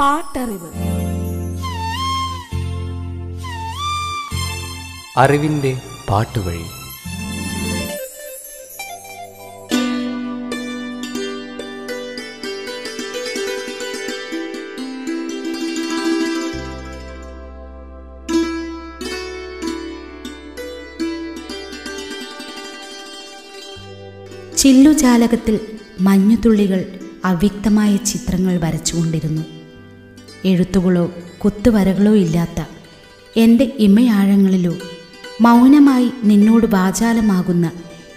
പാട്ടറിവ്. അറിവിന്റെ പാട്ടുവഴി. ചില്ലുജാലകത്തിൽ മഞ്ഞുതുള്ളികൾ അവ്യക്തമായ ചിത്രങ്ങൾ വരച്ചുകൊണ്ടിരുന്നു. എഴുത്തുകളോ കുത്തുവരകളോ ഇല്ലാത്ത എന്റെ ഇമയാഴങ്ങളിലോ മൗനമായി നിന്നോട് വാചാലമാകുന്ന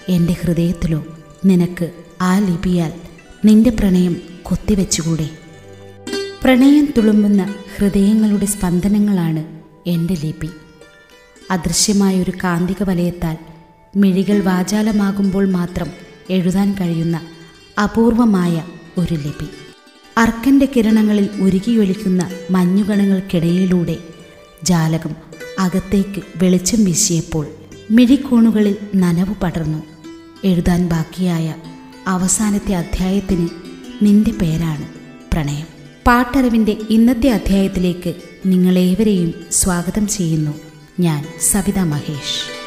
എന്റെ ഹൃദയത്തിലോ നിനക്ക് ആ ലിപിയാൽ നിന്റെ പ്രണയം കൊത്തിവെച്ചുകൂടെ? പ്രണയം തുളുമ്പുന്ന ഹൃദയങ്ങളുടെ സ്പന്ദനങ്ങളാണ് എന്റെ ലിപി. അദൃശ്യമായൊരു കാന്തിക വലയത്താൽ മിഴികൾ വാചാലമാകുമ്പോൾ മാത്രം എഴുതാൻ കഴിയുന്ന അപൂർവമായ ഒരു ലിപി. അർക്കന്റെ കിരണങ്ങളിൽ ഉരുകിയൊലിക്കുന്ന മഞ്ഞുകണങ്ങൾക്കിടയിലൂടെ ജാലകം അകത്തേക്ക് വെളിച്ചം വീശിയപ്പോൾ മിഴിക്കോണുകളിൽ നനവ് പടർന്നു. എഴുതാൻ ബാക്കിയായ അവസാനത്തെ അധ്യായത്തിന് നിന്റെ പേരാണ് പ്രണയം. പാട്ടറിവിന്റെ ഇന്നത്തെ അധ്യായത്തിലേക്ക് നിങ്ങളേവരെയും സ്വാഗതം ചെയ്യുന്നു ഞാൻ സവിത മഹേഷ്.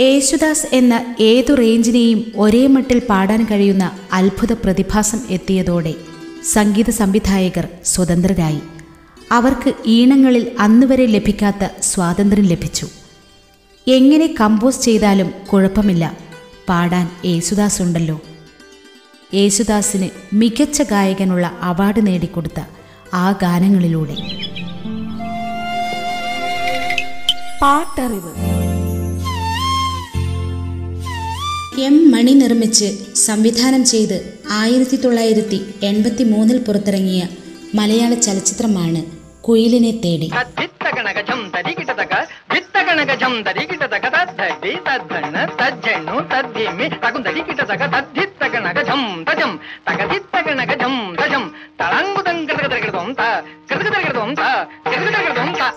യേശുദാസ് എന്ന ഏതു റേഞ്ചിനെയും ഒരേ മട്ടിൽ പാടാൻ കഴിയുന്ന അത്ഭുത പ്രതിഭാസം എത്തിയതോടെ സംഗീത സംവിധായകർ സ്വതന്ത്രരായി. അവർക്ക് ഈണങ്ങളിൽ അന്നുവരെ ലഭിക്കാത്ത സ്വാതന്ത്ര്യം ലഭിച്ചു. എങ്ങനെ കമ്പോസ് ചെയ്താലും കുഴപ്പമില്ല. പാടാൻ യേശുദാസ് ഉണ്ടല്ലോ. യേശുദാസിന് മികച്ച ഗായകനുള്ള അവാർഡ് നേടിക്കൊടുത്ത ആ ഗാനങ്ങളിലൂടെ. പാട്ടറിവ്. എം മണി നിർമ്മിച്ച് സംവിധാനം ചെയ്ത് ആയിരത്തി തൊള്ളായിരത്തി എൺപത്തി മൂന്നിൽ പുറത്തിറങ്ങിയ മലയാള ചലച്ചിത്രമാണ് കുയിലിനെ തേടി.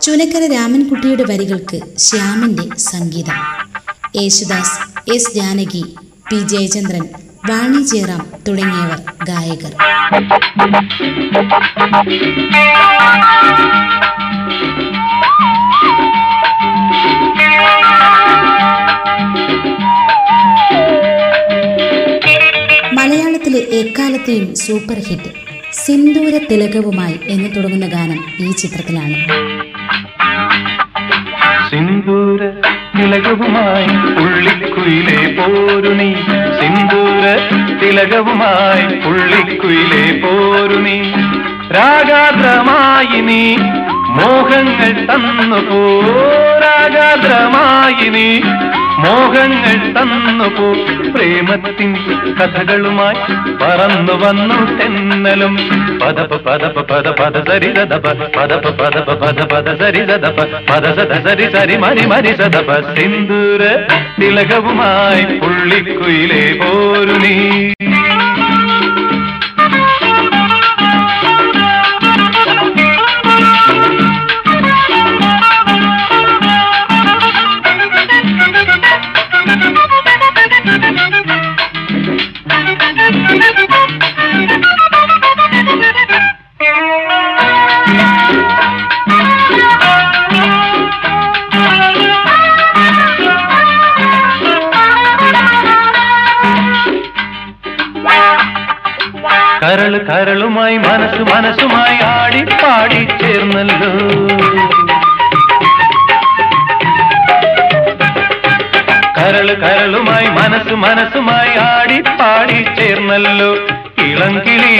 ചുനക്കര രാമൻകുട്ടിയുടെ വരികൾക്ക് ശ്യാമിന്റെ സംഗീതം. യേശുദാസ് എസ് ജാനകി പി ജയചന്ദ്രൻ വാണി ജയറാം തുടങ്ങിയവർ ഗായകർ. മലയാളത്തിലെ എക്കാലത്തെയും സൂപ്പർ ഹിറ്റ് സിന്ദൂര തിലകവുമായി എന്ന് തുടങ്ങുന്ന ഗാനം ഈ ചിത്രത്തിലാണ്. തിലകവുമായി ഉള്ളിക്കുയിലെ പോരു നീ സിന്ദൂര തിലകവുമായി ഉള്ളിക്കുയിലെ പോരു നീ രാഗാദ്രമായി നീ മോഹങ്ങൾ തന്നു പോ രാഗാദ്രമായി നീ. മോഹങ്ങൾ തന്നു പോ. പ്രേമത്തിൻ കഥകളുമായി പറന്നു വന്നു തെന്നലും. പദപ പദപ പദ പദ സരി സദപ പദപ പദപ പദ പദ സരി സദപ പദ സദ സരി സരി മരി മരി സദപ സിന്ദൂര തിലകവുമായി പുള്ളിക്കുയിലെ പോരു നീ. കരൾ കരളുമായി മനസ്സ് മനസ്സുമായി ആടി പാടി ചേർന്നല്ലോ. കരൾ കരളുമായി മനസ്സ് മനസ്സുമായി ആടി പാടി ചേർന്നല്ലോ. ഇളങ്കിളി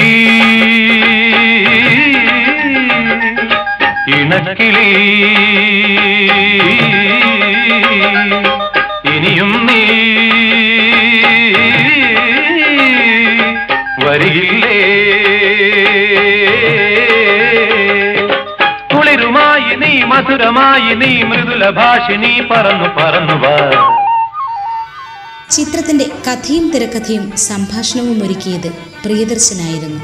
ഇണക്കിളി. ഇനിയും നീ വരികില്ലേ കുളിരുമായി നീ മധുരമായി നീ മൃദുല ഭാഷിണി പറന്നു പറന്നു വാ. ചിത്രത്തിന്റെ കഥയും തിരക്കഥയും സംഭാഷണവും ഒരുക്കിയത് പ്രിയദർശനായിരുന്നു.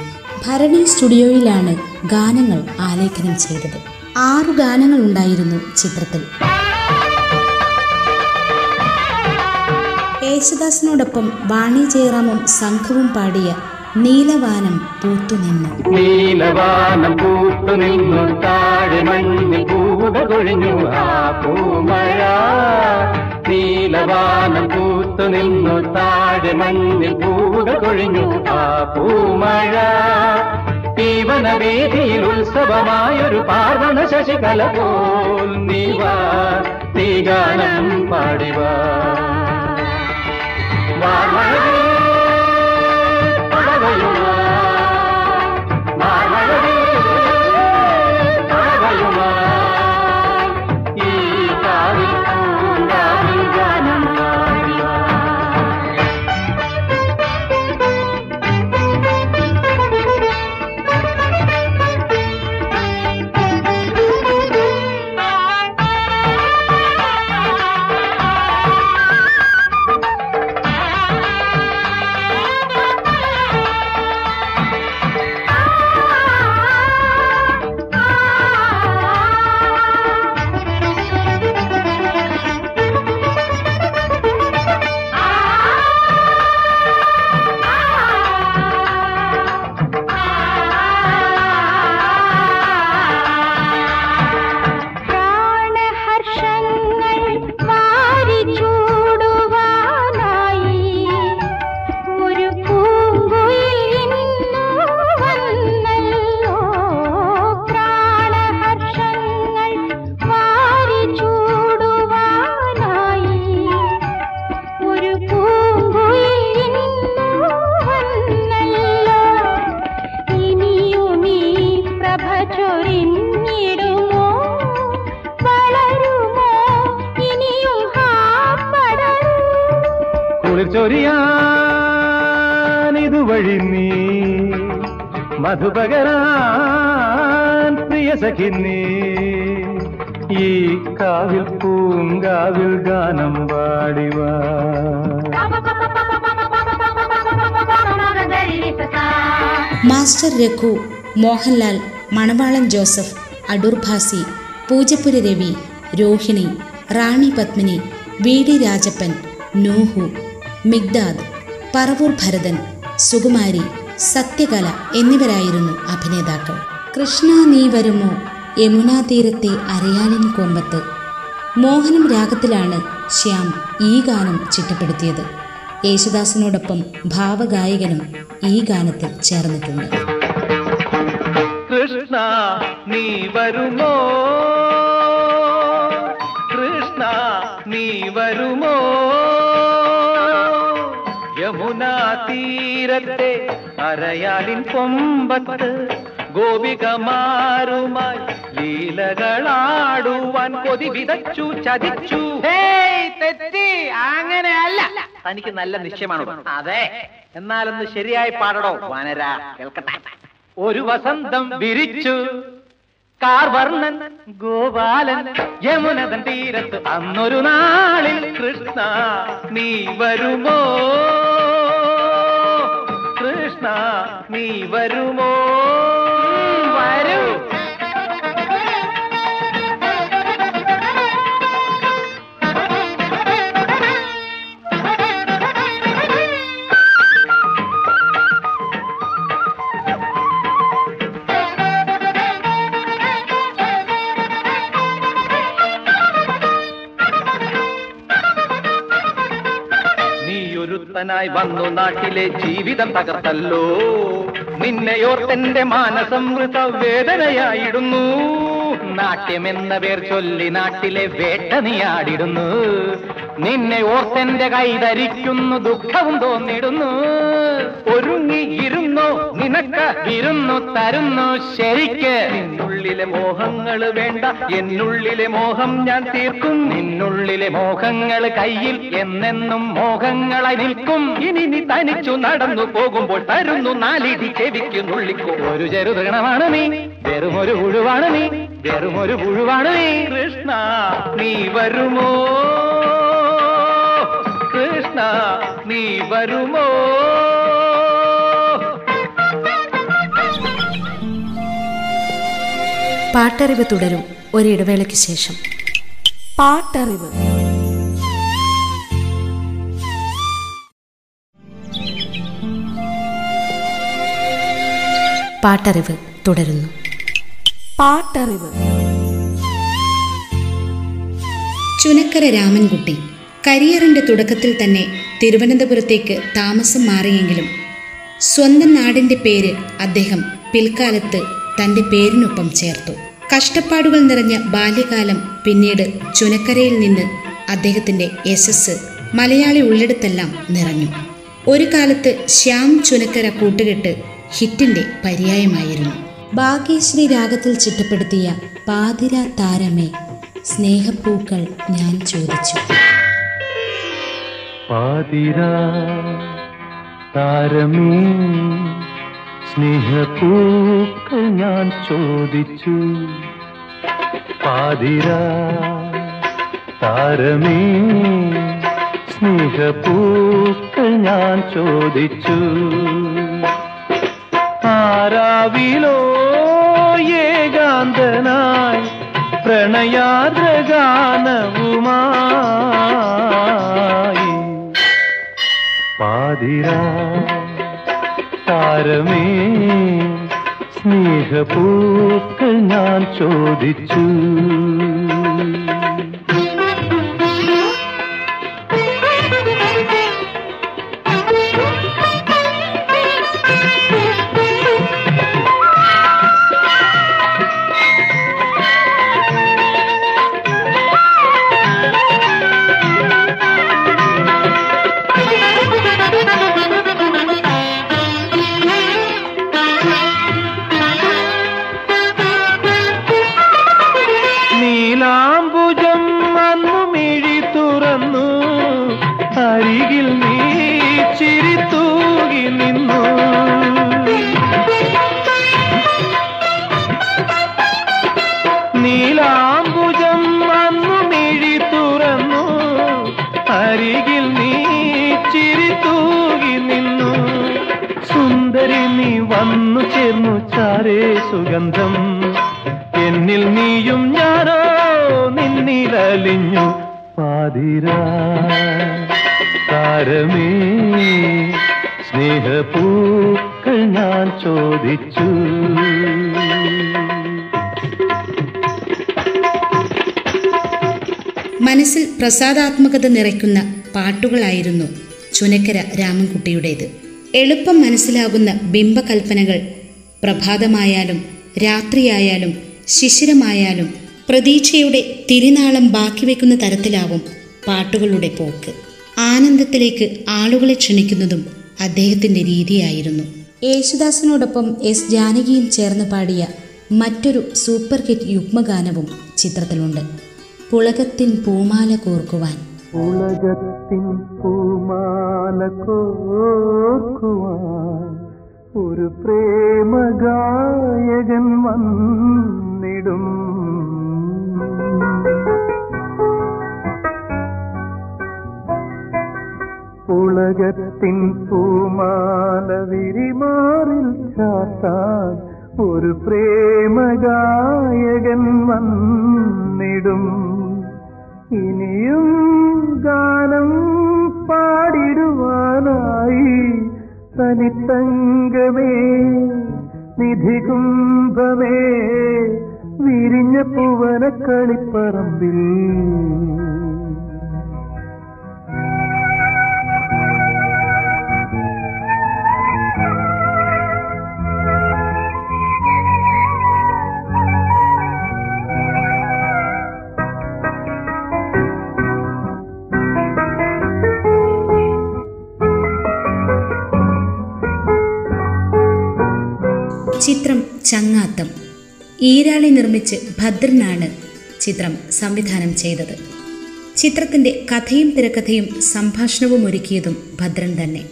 ഭരണി സ്റ്റുഡിയോയിലാണ് ഗാനങ്ങൾ ആലേഖനം ചെയ്തത്. ആറു ഗാനങ്ങൾ ഉണ്ടായിരുന്നു ചിത്രത്തിൽ. യേശുദാസിനോടൊപ്പം വാണി ജയറാമും സംഘവും പാടിയ നീലവാനം പൂത്തുനിന്നു. നീലവാനം പൂത്തുനിന്നു. താഴെ മഞ്ഞിൽ പൂവുകൾ കൊഴിഞ്ഞു. ആ പൂമഴ നീലവാനം പൂത്തുനിന്നു. താഴെ മഞ്ഞിൽ പൂവുകൾ കൊഴിഞ്ഞു. ആ പൂമഴ ജീവനവേദിയിൽ ഉത്സവമായൊരു പാർവണ ശശികല പോൽ നീവാ നീ ഗാനം പാടിവാ മധുപകരാൻ പ്രിയ ഈ കാവിൽ പൂങ്കാവിൽ ഗാനം പാടിവ. Master Raghu Mohanlal Manavalan Joseph Adoor Bhasi Poojappura Ravi Rohini Rani Padmini V D Rajappan Noohu Migdad Paravoor Bharathan Sukumari Sathyakala എന്നിവരായിരുന്നു അഭിനേതാക്കൾ. കൃഷ്ണ നീ വരുമോ? യമുനാ തീരത്തെ അരയാലിൻ കൊമ്പത്ത്. മോഹനം രാഗത്തിലാണ് ശ്യാം ഈ ഗാനം ചിട്ടപ്പെടുത്തിയത്. യേശുദാസിനോടൊപ്പം ഭാവഗായകനും ഈ ഗാനത്തിൽ ചേർന്നിട്ടുണ്ട്. കൃഷ്ണ നീ വരുമോ? കൃഷ്ണ നീ വരുമോ? യമുനാ തീരത്തെ അരയാലിൻ കൊമ്പത്ത് ഗോപികമാരുമായി ലീലകളാടുവാൻ കൊതി വിതച്ചു ചതിച്ചു. തെറ്റി. അങ്ങനെയല്ല. തനിക്ക് നല്ല നിശ്ചയമാണ്? അതെ. എന്നാലൊന്ന് ശരിയായി പാടടോ വാനര. കേൾക്കട്ടെ. ഒരു വസന്തം വിരിച്ചു. കാർവർണൻ ഗോപാലൻ യമുനതൻ തീരത്ത് അന്നൊരു നാളിൽ കൃഷ്ണ നീ വരുമോ? കൃഷ്ണ നീ നീയൊരുത്തനായി വന്നു നാട്ടിലെ ജീവിതം തകർത്തല്ലോ. നിന്നെയോർത്തെന്റെ മാനസമൃത വേദനയായിടുന്നു. നാട്യമെന്ന പേർ ചൊല്ലി നാട്ടിലെ വേട്ട നിന്നെ ഓർത്തെന്റെ കൈ ധരിക്കുന്നു ദുഃഖവും തോന്നിടുന്നു. ഒരുങ്ങി ഇരുന്നു നിനക്ക് വിരുന്നു തരുന്നു. ശരിക്ക് നിന്നുള്ളിലെ മോഹങ്ങൾ വേണ്ട എന്നുള്ളിലെ മോഹം ഞാൻ തീർക്കും. നിന്നുള്ളിലെ മോഹങ്ങൾ കയ്യിൽ എന്നെന്നും മോഹങ്ങളായി നിൽക്കും. ഇനി നീ തനിച്ചു നടന്നു പോകുമ്പോൾ തരുന്നു നാലിടി ചെവിക്ക് നുള്ളിക്കോ. ഒരു ചെറുതൃണമാണ് നീ വെറുമൊരു പുഴുവാണ് നീ വെറുമൊരു പുഴുവാണ് നീ. കൃഷ്ണ നീ വരുമോ? നീ വരുമോ? പാട്ടറിവ് തുടരും ഒരിടവേളയ്ക്ക് ശേഷം. പാട്ടറിവ്. പാട്ടറിവ് തുടരുന്നു. പാട്ടറിവ്. ചുനക്കര രാമൻകുട്ടി. കരിയറിന്റെ തുടക്കത്തിൽ തന്നെ തിരുവനന്തപുരത്തേക്ക് താമസം മാറിയെങ്കിലും സ്വന്തം നാടിന്റെ പേര് അദ്ദേഹം പിൽക്കാലത്ത് തന്റെ പേരിനൊപ്പം ചേർത്തു. കഷ്ടപ്പാടുകൾ നിറഞ്ഞ ബാല്യകാലം പിന്നീട് ചുനക്കരയിൽ നിന്ന് അദ്ദേഹത്തിന്റെ യശസ് മലയാളി ഉള്ളിടത്തെല്ലാം നിറഞ്ഞു. ഒരു കാലത്ത് ശ്യാം ചുനക്കര കൂട്ടുകെട്ട് ഹിറ്റിന്റെ പര്യായമായിരുന്നു. ഭാഗ്യശ്രീ രാഗത്തിൽ ചിട്ടപ്പെടുത്തിയ പാതിര താരമേ സ്നേഹപ്പൂക്കൾ ഞാൻ ചോദിച്ചു. പാതിരാ താരമേ സ്നേഹപ്പൂക്കൾ ഞാൻ ചോദിച്ചു. പാതിരാ താരമേ സ്നേഹപ്പൂക്കൾ ഞാൻ ചോദിച്ചു. ആരാവിലോ ഏകാന്തനായി പ്രണയാദ്രഗാനവുമായി പാതിരാ. താരമേ സ്നേഹപൂക്കൾ ഞാൻ ചോദിച്ചു. സുഗന്ധം എന്നിൽ നീയും ഞാനോ നിന്നിലലിഞ്ഞു പാതിരാ. താരമേ സ്നേഹപൂക്കൾ ഞാൻ ചോദിച്ചു. മനസ്സിൽ പ്രസാദാത്മകത നിറയ്ക്കുന്ന പാട്ടുകളായിരുന്നു ചുനക്കര രാമൻകുട്ടിയുടേത്. എളുപ്പം മനസ്സിലാകുന്ന ബിംബകൽപ്പനകൾ പ്രഭാതമായാലും രാത്രിയായാലും ശിശിരമായാലും പ്രതീക്ഷയുടെ തിരിനാളം ബാക്കി വെക്കുന്ന തരത്തിലാവും പാട്ടുകളുടെ പോക്ക്. ആനന്ദത്തിലേക്ക് ആളുകളെ ക്ഷണിക്കുന്നതും അദ്ദേഹത്തിന്റെ രീതിയായിരുന്നു. യേശുദാസിനോടൊപ്പം എസ് ജാനകിയും ചേർന്ന് പാടിയ മറ്റൊരു സൂപ്പർ ഹിറ്റ് യുഗ്മഗാനവും ചിത്രത്തിലുണ്ട്. പുളകത്തിൻ പൂമാല കോർക്കുവാൻ. പുളകത്തിൻ പൂമാല കോർക്കുവാൻ. ഒരു പ്രേമഗായകൻ വന്നിടും. പുളകത്തിൻ പൂമാല വിരിമാറിൽ ചാത്താൻ ഒരു പ്രേമഗായകൻ വന്നിടും. ഇനിയും ഗാനം പാടിടുവാനായി തനിത്തങ്കമേ നിധികുംഭമേ വിരിഞ്ഞ പൂവന കളിപ്പറമ്പിൽ ചങ്ങാത്തം. ഈരാളി നിർമ്മിച്ച് ഭദ്രനാണ് ചിത്രം സംവിധാനം ചെയ്തത്. ചിത്രത്തിന്റെ കഥയും തിരക്കഥയും സംഭാഷണവും ഒരുക്കിയതും ഭദ്രൻ തന്നെ.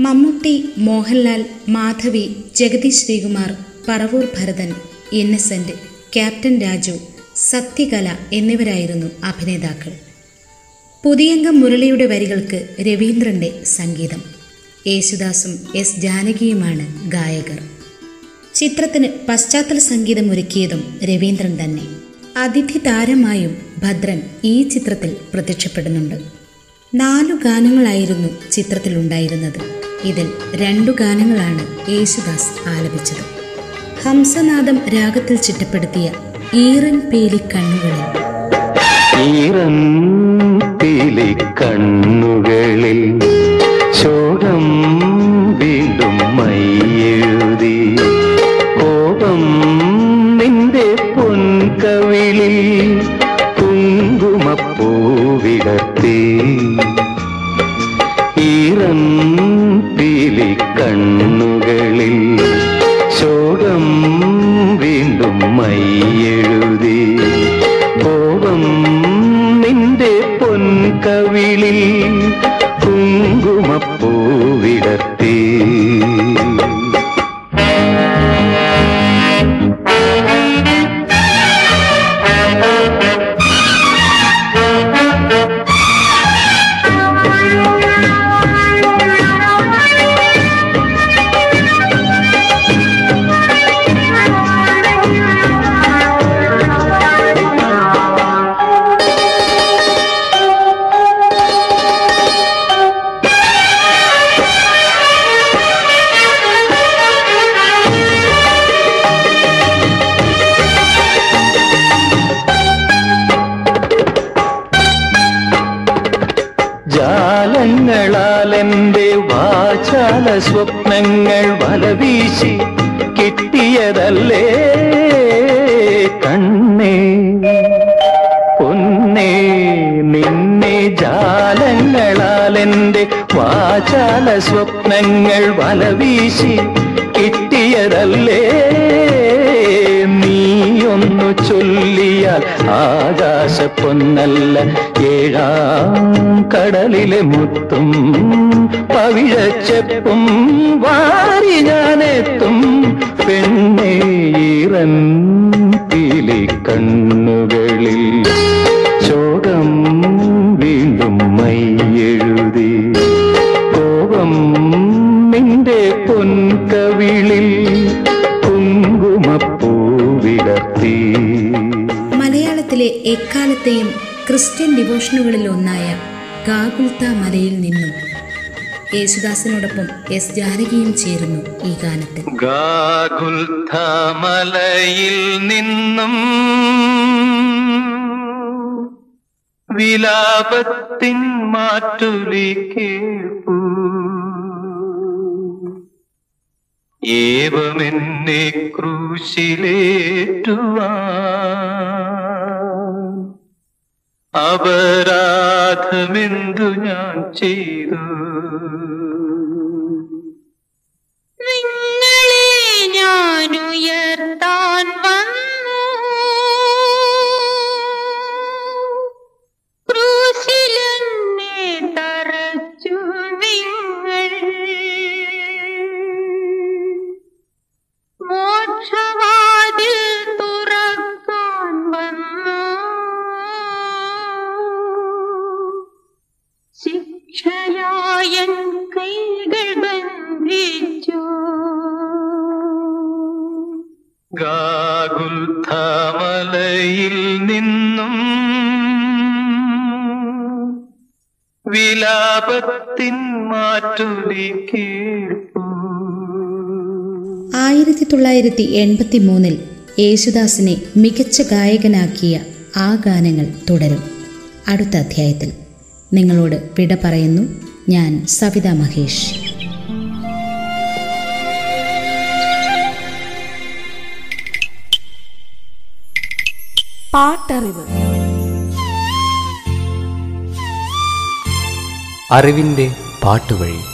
മമ്മൂട്ടി മോഹൻലാൽ മാധവി ജഗതി ശ്രീകുമാർ പറവൂർ ഭരതൻ ഇന്നസെന്റ് ക്യാപ്റ്റൻ രാജു സത്യകല എന്നിവരായിരുന്നു അഭിനേതാക്കൾ. പുതിയംഗം മുരളിയുടെ വരികൾക്ക് രവീന്ദ്രന്റെ സംഗീതം. യേശുദാസും എസ് ജാനകിയുമാണ് ഗായകർ. ചിത്രത്തിന് പശ്ചാത്തല സംഗീതം ഒരുക്കിയതും രവീന്ദ്രൻ തന്നെ. അതിഥി താരമായും ഭദ്രൻ ഈ ചിത്രത്തിൽ പ്രത്യക്ഷപ്പെടുന്നുണ്ട്. നാലു ഗാനങ്ങളായിരുന്നു ചിത്രത്തിലുണ്ടായിരുന്നത് ഇതിൽ രണ്ടു ഗാനങ്ങളാണ് യേശുദാസ് ആലപിച്ചത്. ഹംസനാദം രാഗത്തിൽ ചിട്ടപ്പെടുത്തിയ ഈറൻ പേലി കണ്ണുകളിൽ ഈറന്തിലി കണ്ണുകളിൽ ശോകം വീണ്ടും മയ്യെഴുതി നിന്റെ പൊൻകവിളിൽ കുങ്കുമപ്പൂവിടത്തി സ്വപ്നങ്ങൾ വലവീശി കിട്ടിയതല്ലേ? കണ്ണേ പൊന്നേ നിന്നെ ജാലങ്ങളാൽ എന്റെ വാചാല സ്വപ്നങ്ങൾ വലവീശി കിട്ടിയതല്ലേ? ആകാശ പൊന്നല്ല ഏഴാം കടലിലെ മുത്തും പവിഴച്ചെപ്പും വാരി ഞാനെത്തും പെണ്ണേ ഈറൻ പീലി കണ്ണുകളിൽ ശോകം വീണ്ടും മൈയെഴുതി കോപം നിന്റെ പൊൻകവിളിൽ മലയാളത്തിലെ എക്കാലത്തെയും ക്രിസ്ത്യൻ ഡിവോഷനുകളിൽ ഒന്നായ ഗാഗുൽത്ത മലയിൽ നിന്നും യേശുദാസിനോടൊപ്പം എസ് ജാനകിയും ചേരുന്നു ഈ ഗാനത്തിൽ. ഗാഗുൽഥമലയിൽ നിന്നും വിലാപത്തിൻ മാറ്റുലി കേൾപ്പൂ. ഏവമെന്നെ ക്രൂശിലേറ്റുവാൻ അപരാധമെന്തു ഞാൻ ചെയ്തു? നിങ്ങളെ ഞാൻ ഉയർത്താൻ വന്നു കേൾപ്പൂ ആയിരത്തി തൊള്ളായിരത്തി എൺപത്തി മൂന്നിൽ യേശുദാസിനെ മികച്ച ഗായകനാക്കിയ ആ ഗാനങ്ങൾ തുടരും. അടുത്ത അധ്യായത്തിൽ നിങ്ങളോട് വിട പറയുന്നു ഞാൻ സവിത മഹേഷ്. പാട്ടറിവ്. അറിവിന്റെ പാട്ടുവഴി.